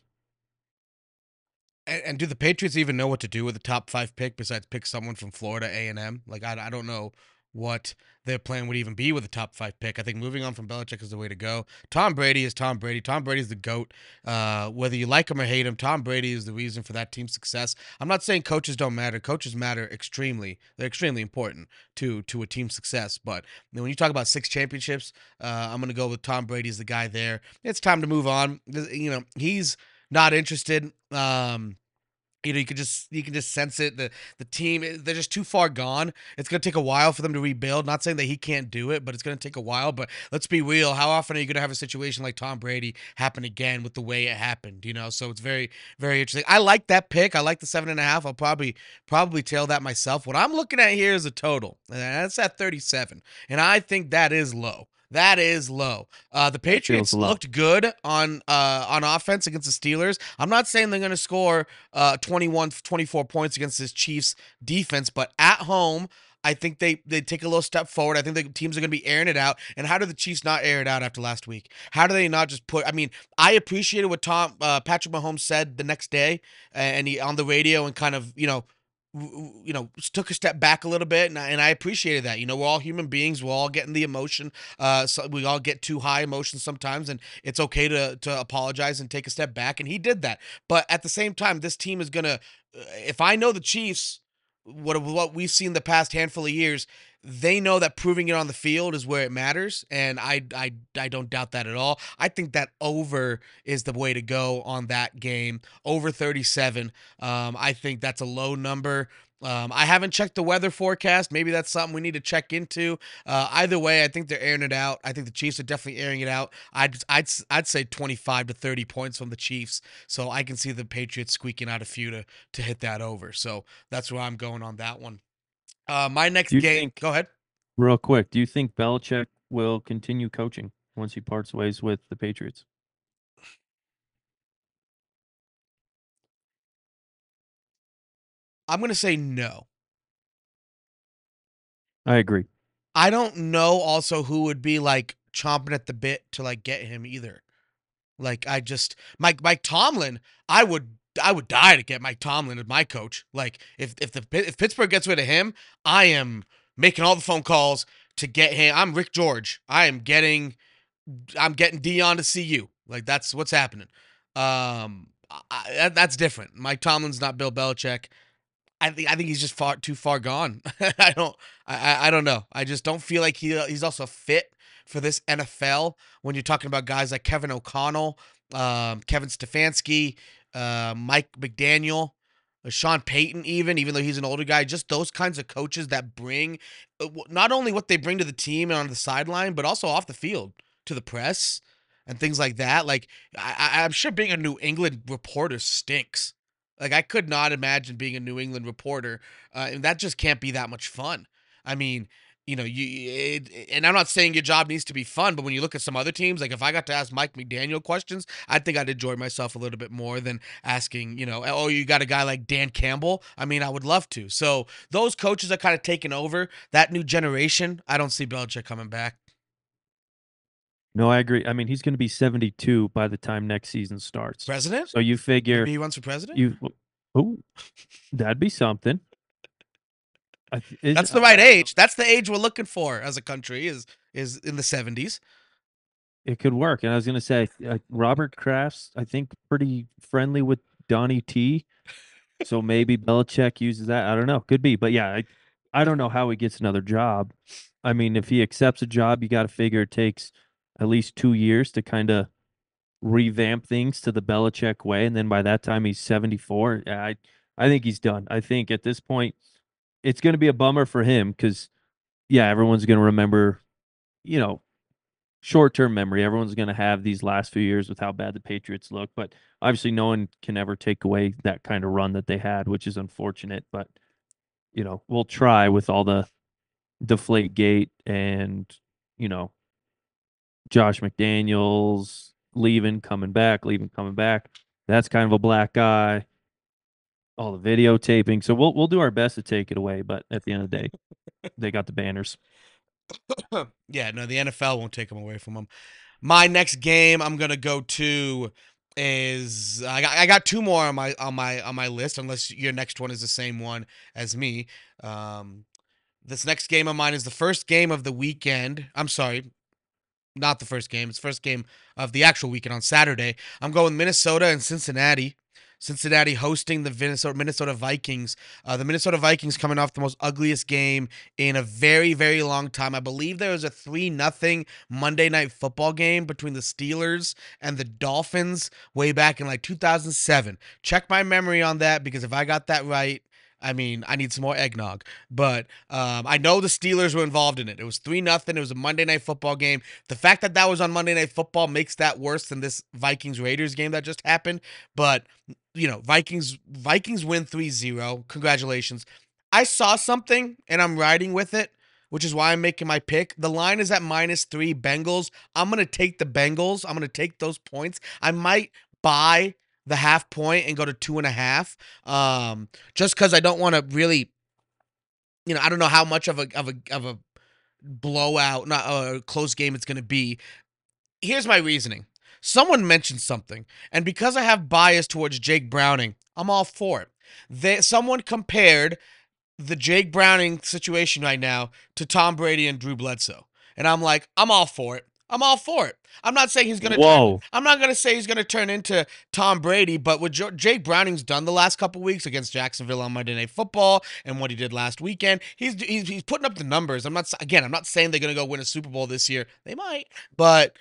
And, and do the Patriots even know what to do with the top five pick besides pick someone from Florida A and M? Like I, I don't know what their plan would even be with the top five pick. I think moving on from Belichick is the way to go. Tom Brady is Tom Brady. Tom Brady's the goat. Uh, whether you like him or hate him, Tom Brady is the reason for that team's success. I'm not saying coaches don't matter. Coaches matter extremely. They're extremely important to to a team's success. But when you talk about six championships, uh, I'm gonna go with Tom Brady's the guy there. It's time to move on. You know he's not interested. Um, you know, you can just you can just sense it. The the team eh, they're just too far gone. It's gonna take a while for them to rebuild. Not saying that he can't do it, but it's gonna take a while. But let's be real. How often are you gonna have a situation like Tom Brady happen again with the way it happened? You know, so it's very very interesting. I like that pick. I like the seven and a half. I'll probably probably tail that myself. What I'm looking at here is a total, and that's at 37, and I think that is low. That is low. Uh, the Patriots looked good on uh, on offense against the Steelers. I'm not saying they're going to score uh, 21, 24 points against this Chiefs defense, but at home, I think they they take a little step forward. I think the teams are going to be airing it out. And how do the Chiefs not air it out after last week? How do they not just put? I mean, I appreciated what Tom uh, Patrick Mahomes said the next day, and he on the radio and kind of you know you know took a step back a little bit and I, and I appreciated that. You know we're all human beings. We're all getting the emotion uh so we all get too high emotions sometimes and it's okay to to apologize and take a step back and he did that. But at the same time this team is gonna uh, if I know the Chiefs what what we've seen the past handful of years they know that proving it on the field is where it matters and I, I i don't doubt that at all. I think that over is the way to go on that game over 37 um, i think that's a low number um, I haven't checked the weather forecast. Maybe that's something we need to check into. Uh, either way, I think they're airing it out. I think the Chiefs are definitely airing it out. I'd I'd I'd say 25 to 30 points from the Chiefs. So I can see the Patriots squeaking out a few to to hit that over. So that's where I'm going on that one. Uh, my next game. Think, go ahead. Real quick, do you think Belichick will continue coaching once he parts ways with the Patriots? I'm going to say no. I agree. I don't know also who would be like chomping at the bit to like get him either. Like I just Mike Mike Tomlin, I would I would die to get Mike Tomlin as my coach. Like if if the if Pittsburgh gets rid of him, I am making all the phone calls to get him. I'm Rick George. I am getting I'm getting Dion to see you. Like that's what's happening. Um, I, that's different. Mike Tomlin's not Bill Belichick. I think I think he's just far too far gone. [laughs] I don't I I don't know. I just don't feel like he he's also fit for this NFL when you're talking about guys like Kevin O'Connell, um, Kevin Stefanski, uh, Mike McDaniel, uh, Sean Payton, even even though he's an older guy, just those kinds of coaches that bring uh, not only what they bring to the team and on the sideline, but also off the field to the press and things like that. Like I, I'm sure being a New England reporter stinks. Like I could not imagine being a New England reporter, uh, and that just can't be that much fun. I mean, you know, you it, and I'm not saying your job needs to be fun, but when you look at some other teams, like if I got to ask Mike McDaniel questions, I think I'd enjoy myself a little bit more than asking, you know, oh, you got a guy like Dan Campbell. I mean, I would love to. So those coaches are kind of taking over that new generation. I don't see Belichick coming back. No, I agree. I mean, he's going to be 72 by the time next season starts. President? So you figure Maybe he runs for president. You, oh, that'd be something. Is, That's the right age. That's the age we're looking for as a country. Is is in the seventies. It could work, and I was going to say uh, Robert Kraft's. I think pretty friendly with Donnie T. So maybe Belichick uses that. I don't know. Could be, but yeah, I, I don't know how he gets another job. I mean, if he accepts a job, you got to figure it takes at least two years to kind of revamp things to the Belichick way, and then by that time he's seventy four. Uh, I I think he's done. I think at this point it's going to be a bummer for him because, yeah, everyone's going to remember, you know, short term memory. Everyone's going to have these last few years with how bad the Patriots look. But obviously, no one can ever take away that kind of run that they had, which is unfortunate. But, you know, we'll try with all the deflate gate and, you know, Josh McDaniels leaving, coming back, leaving, coming back. That's kind of a black guy all the videotaping. So we'll we'll do our best to take it away, but at the end of the day, [laughs] they got the banners. [coughs] yeah, no, the NFL won't take them away from them. My next game I'm gonna go to is I got I got two more on my on my on my list, unless your next one is the same one as me. Um, this next game of mine is the first game of the weekend. I'm sorry, not the first game. It's first game of the actual weekend on Saturday. I'm going Minnesota and Cincinnati. Cincinnati hosting the Minnesota Vikings. Uh, the Minnesota Vikings coming off the most ugliest game in a very very long time. I believe there was a three nothing Monday Night Football game between the Steelers and the Dolphins way back in like 2007. Check my memory on that because if I got that right, I mean, I need some more eggnog. But um, I know the Steelers were involved in it. It was 3 nothing. It was a Monday night football game. The fact that that was on Monday night football makes that worse than this Vikings Raiders game that just happened. But, you know, Vikings Vikings win 3-0. Congratulations. I saw something and I'm riding with it, which is why I'm making my pick. The line is at minus 3 Bengals. I'm going to take the Bengals. I'm going to take those points. I might buy the half point and go to two and a half. Um, just because I don't want to really, you know, I don't know how much of a of a of a blowout, not a close game it's going to be. Here's my reasoning. Someone mentioned something, and because I have bias towards Jake Browning, I'm all for it. They, someone compared the Jake Browning situation right now to Tom Brady and Drew Bledsoe. And I'm like, I'm all for it. I'm all for it. I'm not saying he's gonna. Whoa. Turn, I'm not gonna say he's gonna turn into Tom Brady, but what jo- Jake Browning's done the last couple weeks against Jacksonville on Monday Night Football and what he did last weekend, he's he's, he's putting up the numbers. I'm not again. I'm not saying they're gonna go win a Super Bowl this year. They might, but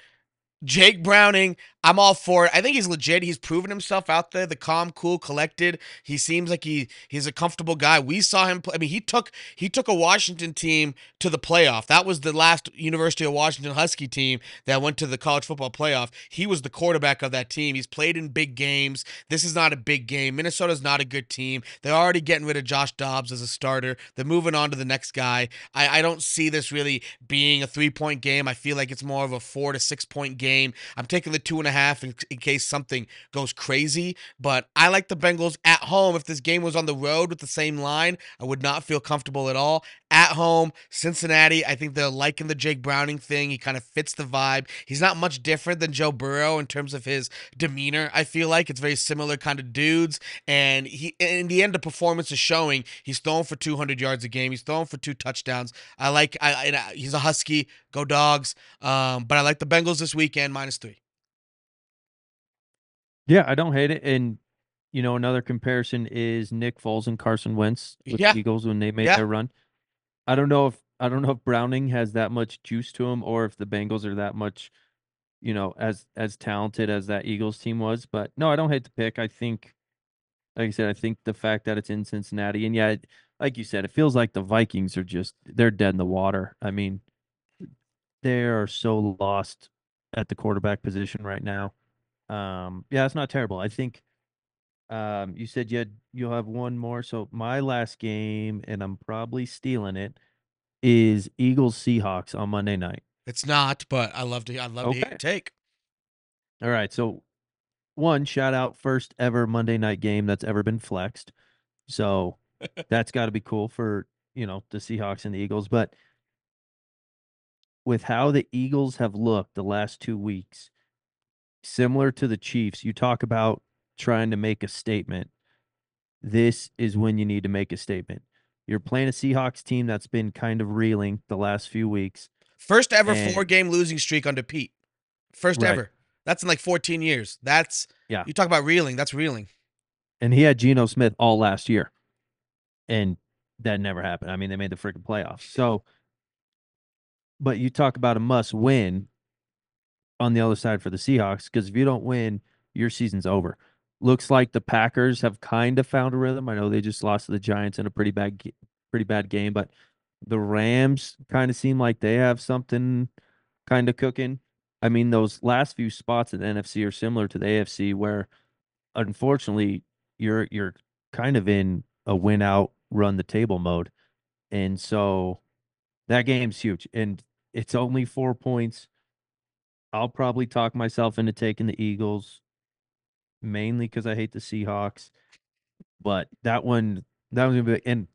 Jake Browning, I'm all for it. I think he's legit. He's proven himself out there. The calm, cool, collected. He seems like he he's a comfortable guy. We saw him. Play, I mean, he took he took a Washington team to the playoff. That was the last University of Washington Husky team that went to the college football playoff. He was the quarterback of that team. He's played in big games. This is not a big game. Minnesota's not a good team. They're already getting rid of Josh Dobbs as a starter. They're moving on to the next guy. I, I don't see this really being a three point game. I feel like it's more of a four to six point game game. I'm taking the two and a half in, in case something goes crazy. But I like the Bengals at home. If this game was on the road with the same line, I would not feel comfortable at all. At home, Cincinnati, I think they're liking the Jake Browning thing. He kind of fits the vibe. He's not much different than Joe Burrow in terms of his demeanor. I feel like it's very similar kind of dudes. And he, in the end, the performance is showing. He's throwing for 200 yards a game. He's throwing for two touchdowns. I like. I, I he's a Husky. Go dogs. Um, but I like the Bengals this weekend minus three. Yeah, I don't hate it. And you know, another comparison is Nick Foles and Carson Wentz with Yeah. the Eagles when they made Yeah. their run. I don't know if I don't know if Browning has that much juice to him or if the Bengals are that much, you know, as as talented as that Eagles team was. But no, I don't hate the pick. I think like I said, I think the fact that it's in Cincinnati and yeah, it, like you said, it feels like the Vikings are just they're dead in the water. I mean, they are so lost at the quarterback position right now. Um, yeah, it's not terrible. I think um, you said you had, you'll have one more. So my last game, and I'm probably stealing it, is Eagles Seahawks on Monday night. It's not, but I love to. I love to Okay. your take. All right. So one shout out first ever Monday night game that's ever been flexed. So [laughs] that's got to be cool for you know the Seahawks and the Eagles. But with how the Eagles have looked the last two weeks, similar to the Chiefs, you talk about trying to make a statement. This is when you need to make a statement. You're playing a Seahawks team that's been kind of reeling the last few weeks. First ever And- four game losing streak under Pete. First Right. ever. That's in like 14 years. That's Yeah. You talk about reeling. That's reeling. and he had Geno Smith all last year, and that never happened. I mean, they made the freaking playoffs. So, but you talk about a must win on the other side for the Seahawks because if you don't win, your season's over. Looks like the Packers have kind of found a rhythm. I know they just lost to the Giants in a pretty bad, pretty bad game, but the Rams kind of seem like they have something kind of cooking. I mean, those last few spots in the NFC are similar to the AFC, where unfortunately you're you're kind of in a win out, run the table mode, and so that game's huge, and it's only four points. I'll probably talk myself into taking the Eagles, mainly because I hate the Seahawks. But that one, that was gonna be, and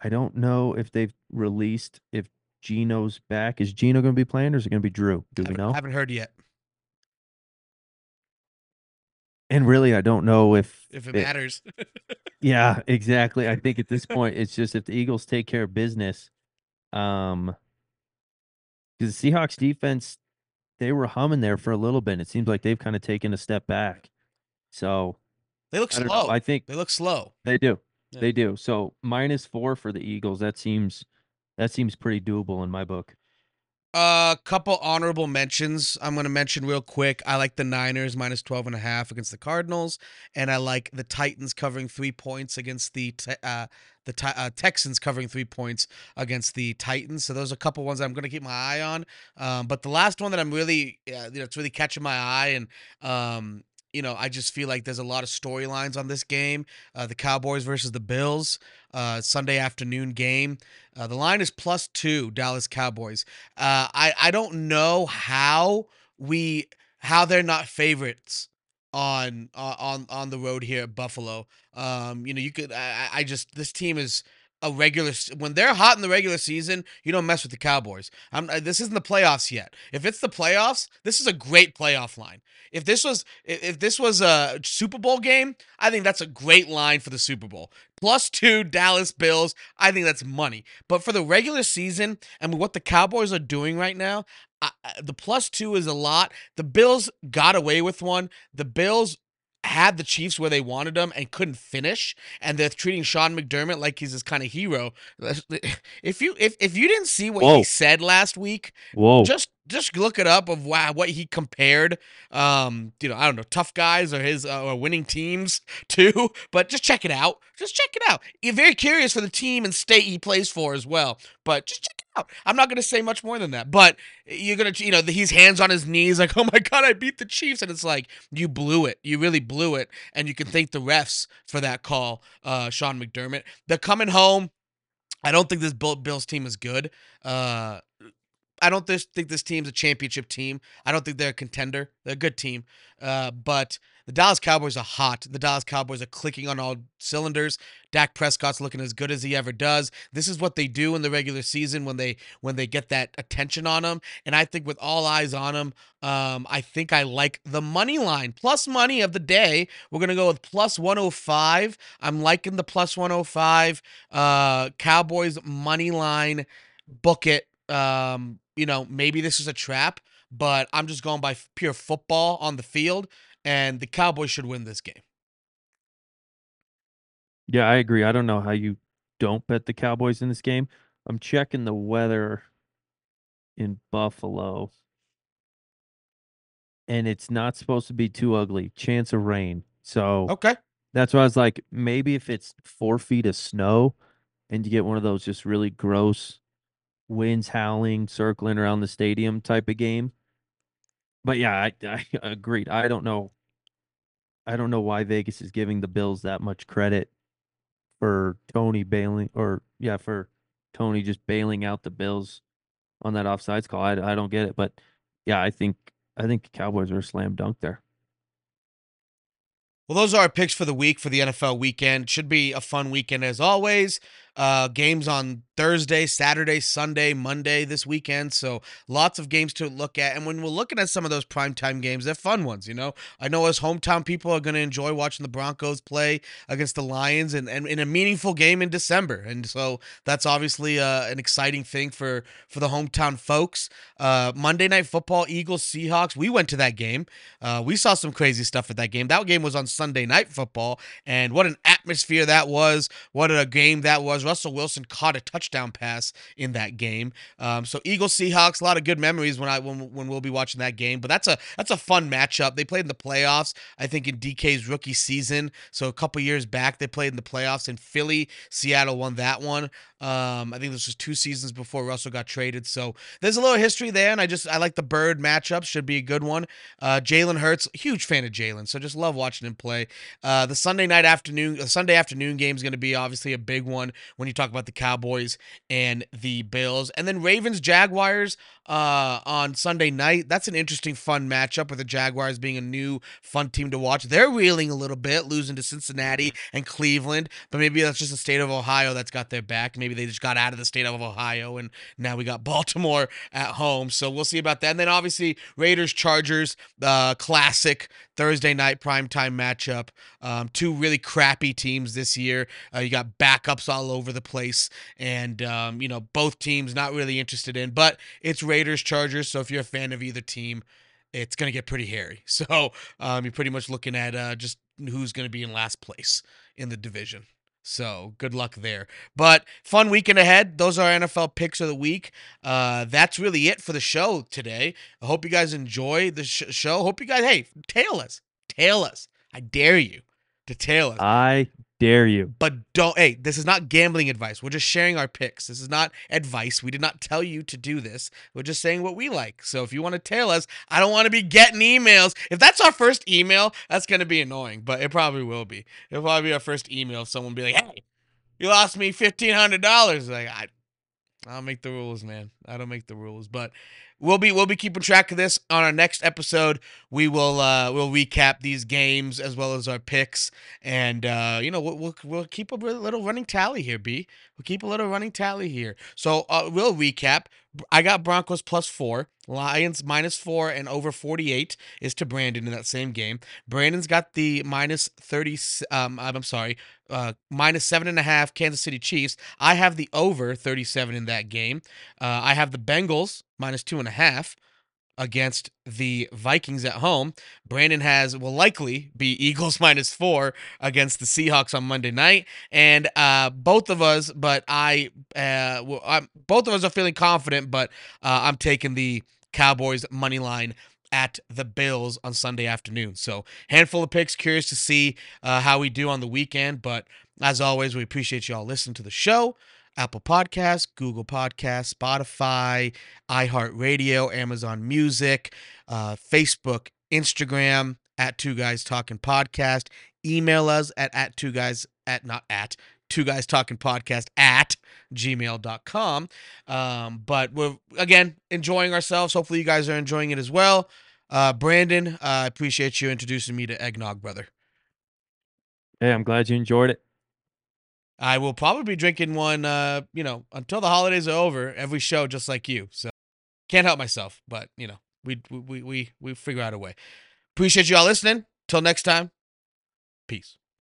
I don't know if they've released if Geno's back. Is Gino going to be playing, or is it going to be Drew? Do we know? haven't heard yet. And really, I don't know if If it it- matters. [laughs] Yeah, exactly. I think at this point, it's just if the Eagles take care of business, um, because the Seahawks defense, they were humming there for a little bit. and It seems like they've kind of taken a step back. So They look I slow. know. I think they look slow. they do. Yeah. They do. So minus four for the Eagles. That seems that seems pretty doable in my book. A couple honorable mentions I'm going to mention real quick. I like the Niners minus 12 and a half against the Cardinals and I like the Titans covering 3 points against the uh the uh, Texans covering 3 points against the Titans. So those are a couple ones I'm going to keep my eye on. Um, but the last one that I'm really uh, you know it's really catching my eye and um you know, I just feel like there's a lot of storylines on this game. Uh, the Cowboys versus the Bills, uh, Sunday afternoon game. Uh, the line is plus two, Dallas Cowboys. Uh, I I don't know how we how they're not favorites on uh, on on the road here at Buffalo. Um, you know, you could I, I I just this team is a regular when they're hot in the regular season, you don't mess with the Cowboys. I'm uh, this isn't the playoffs yet. If it's the playoffs, this is a great playoff line. If this was if this was a Super Bowl game, I think that's a great line for the Super Bowl. Plus 2 Dallas Bills, I think that's money. But for the regular season and what the Cowboys are doing right now, I, I- the plus 2 is a lot. The Bills got away with one. The Bills had the Chiefs where they wanted them and couldn't finish, and they're treating Sean McDermott like he's this kind of hero. If you if if you didn't see what Whoa. he said last week, Whoa. just just look it up of wow, what he compared um you know i don't know tough guys or his uh, or winning teams [laughs] to but just check it out just check it out you're very curious for the team and state he plays for as well but just check out i'm not going to say much more than that but you're going to you know he's hands on his knees like oh my god i beat the chiefs and it's like you blew it you really blew it and you can thank the refs for that call uh sean mcdermott they're coming home I don't think this Bills team is good. Uh, I don't think this team's a championship team. I don't think they're a contender. They're a good team. Uh, but the Dallas Cowboys are hot. The Dallas Cowboys are clicking on all cylinders. Dak Prescott's looking as good as he ever does. This is what they do in the regular season when they when they get that attention on them. And I think with all eyes on them, um, I think I like the money line plus money of the day. We're gonna go with plus 105. I'm liking the plus 105. Uh, Cowboys money line. Book it. Um, you know, maybe this is a trap, but I'm just going by pure football on the field, and the Cowboys should win this game. Yeah, I agree. I don't know how you don't bet the Cowboys in this game. I'm checking the weather in Buffalo. And it's not supposed to be too ugly. Chance of rain. So Okay. that's why I was like, maybe if it's four feet of snow and you get one of those just really gross winds howling, circling around the stadium type of game. But yeah, I, [laughs] I agreed. I don't know. I don't know why Vegas is giving the Bills that much credit for Toney bailing, or yeah, for Toney just bailing out the Bills on that offsides call. I, I don't get it, but yeah, I think I think Cowboys are a slam dunk there. Well, those are our picks for the week for the NFL weekend. Should be a fun weekend as always. Uh, games on Thursday, Saturday, Sunday, Monday this weekend. So lots of games to look at. And when we're looking at some of those primetime games, they're fun ones. You know, I know as hometown people are going to enjoy watching the Broncos play against the Lions and, and in a meaningful game in December. And so that's obviously uh, an exciting thing for for the hometown folks. Uh, Monday Night Football, Eagles, Seahawks. We went to that game. Uh, we saw some crazy stuff at that game. That game was on Sunday Night Football, and what an atmosphere that was! What a game that was! Russell Wilson caught a touchdown pass in that game. Um, so Eagles, Seahawks, a lot of good memories when I when, when we'll be watching that game. But that's a that's a fun matchup. They played in the playoffs, I think, in DK's rookie season. So a couple years back, they played in the playoffs in Philly. Seattle won that one. Um, I think this was two seasons before Russell got traded. So there's a little history there, and I just I like the Bird matchup. Should be a good one. Uh, Jalen Hurts, huge fan of Jalen, so just love watching him play. Uh, the Sunday night afternoon, Sunday afternoon game is going to be obviously a big one when you talk about the Cowboys and the Bills, and then Ravens Jaguars uh, on Sunday night. That's an interesting, fun matchup with the Jaguars being a new fun team to watch. They're reeling a little bit, losing to Cincinnati and Cleveland, but maybe that's just the state of Ohio that's got their back. Maybe they just got out of the state of Ohio, and now we got [laughs] Baltimore at home. So we'll see about that. And then obviously Raiders Chargers, uh, classic Thursday night primetime matchup. Um, two really crappy teams this year. Uh, you got backups all over the place, and um, you know both teams not really interested in. But it's Raiders Chargers, so if you're a fan of either team, it's gonna get pretty hairy. [laughs] So um, you're pretty much looking at uh, just who's going to be in last place in the division. So good luck there. But fun weekend ahead. Those are NFL picks of the week. Uh, that's really it for the show today. I hope you guys enjoy the sh- show. Hope you guys, hey, tail us, tail us. I dare you to tail us. I dare you. But don't, hey, this is not gambling advice. We're just sharing our picks. This is not advice. We did not tell you to do this. We're just saying what we like. So if you want to tail us, I don't want to be getting emails. If that's our first email, that's going to be annoying, but it probably will be. It'll probably be our first email. if Someone be like, hey, you lost me $1,500. Like, I, I don't make the rules, man. I don't make the rules. But we'll be we'll be keeping track of this on our next episode. We will uh we'll recap these games as well as our picks, and uh, you know we'll, we'll we'll keep a little running tally here. B. We'll keep a little running tally here. So uh, we'll recap. I got Broncos plus four, Lions minus four, and over 48 is to Brandon in that same game. Brandon's got the minus 30, um, I'm sorry, uh, minus seven and a half Kansas City Chiefs. I have the over 37 in that game. Uh, I have the Bengals minus two and a half against the Vikings at home. Brandon has will likely be [laughs] Eagles minus four against the Seahawks on Monday night, and uh, both of us, but I, uh, well, I'm, both of us are feeling confident, but uh, I'm taking the Cowboys money line at the Bills on Sunday afternoon. So handful of picks. Curious to see uh, how we do on the weekend, but as always, we appreciate you all listening to the show. Apple Podcasts, Google Podcasts, Spotify, iHeartRadio, Amazon Music, uh, Facebook, Instagram, at Two Guys Talking Podcast. Email us at, at Two Guys, at not at, Two Guys Talking Podcast at gmail.com. Um, but we're, again, enjoying ourselves. Hopefully, you guys are enjoying it as well. Uh, Brandon, I uh, appreciate you introducing me to Eggnog, brother. Hey, I'm glad you enjoyed it. I will probably be drinking one, uh, you know, until the holidays are over. Every show, just like you. So can't help myself, but you know, we we we we figure out a way. Appreciate you all listening. Till next time, peace.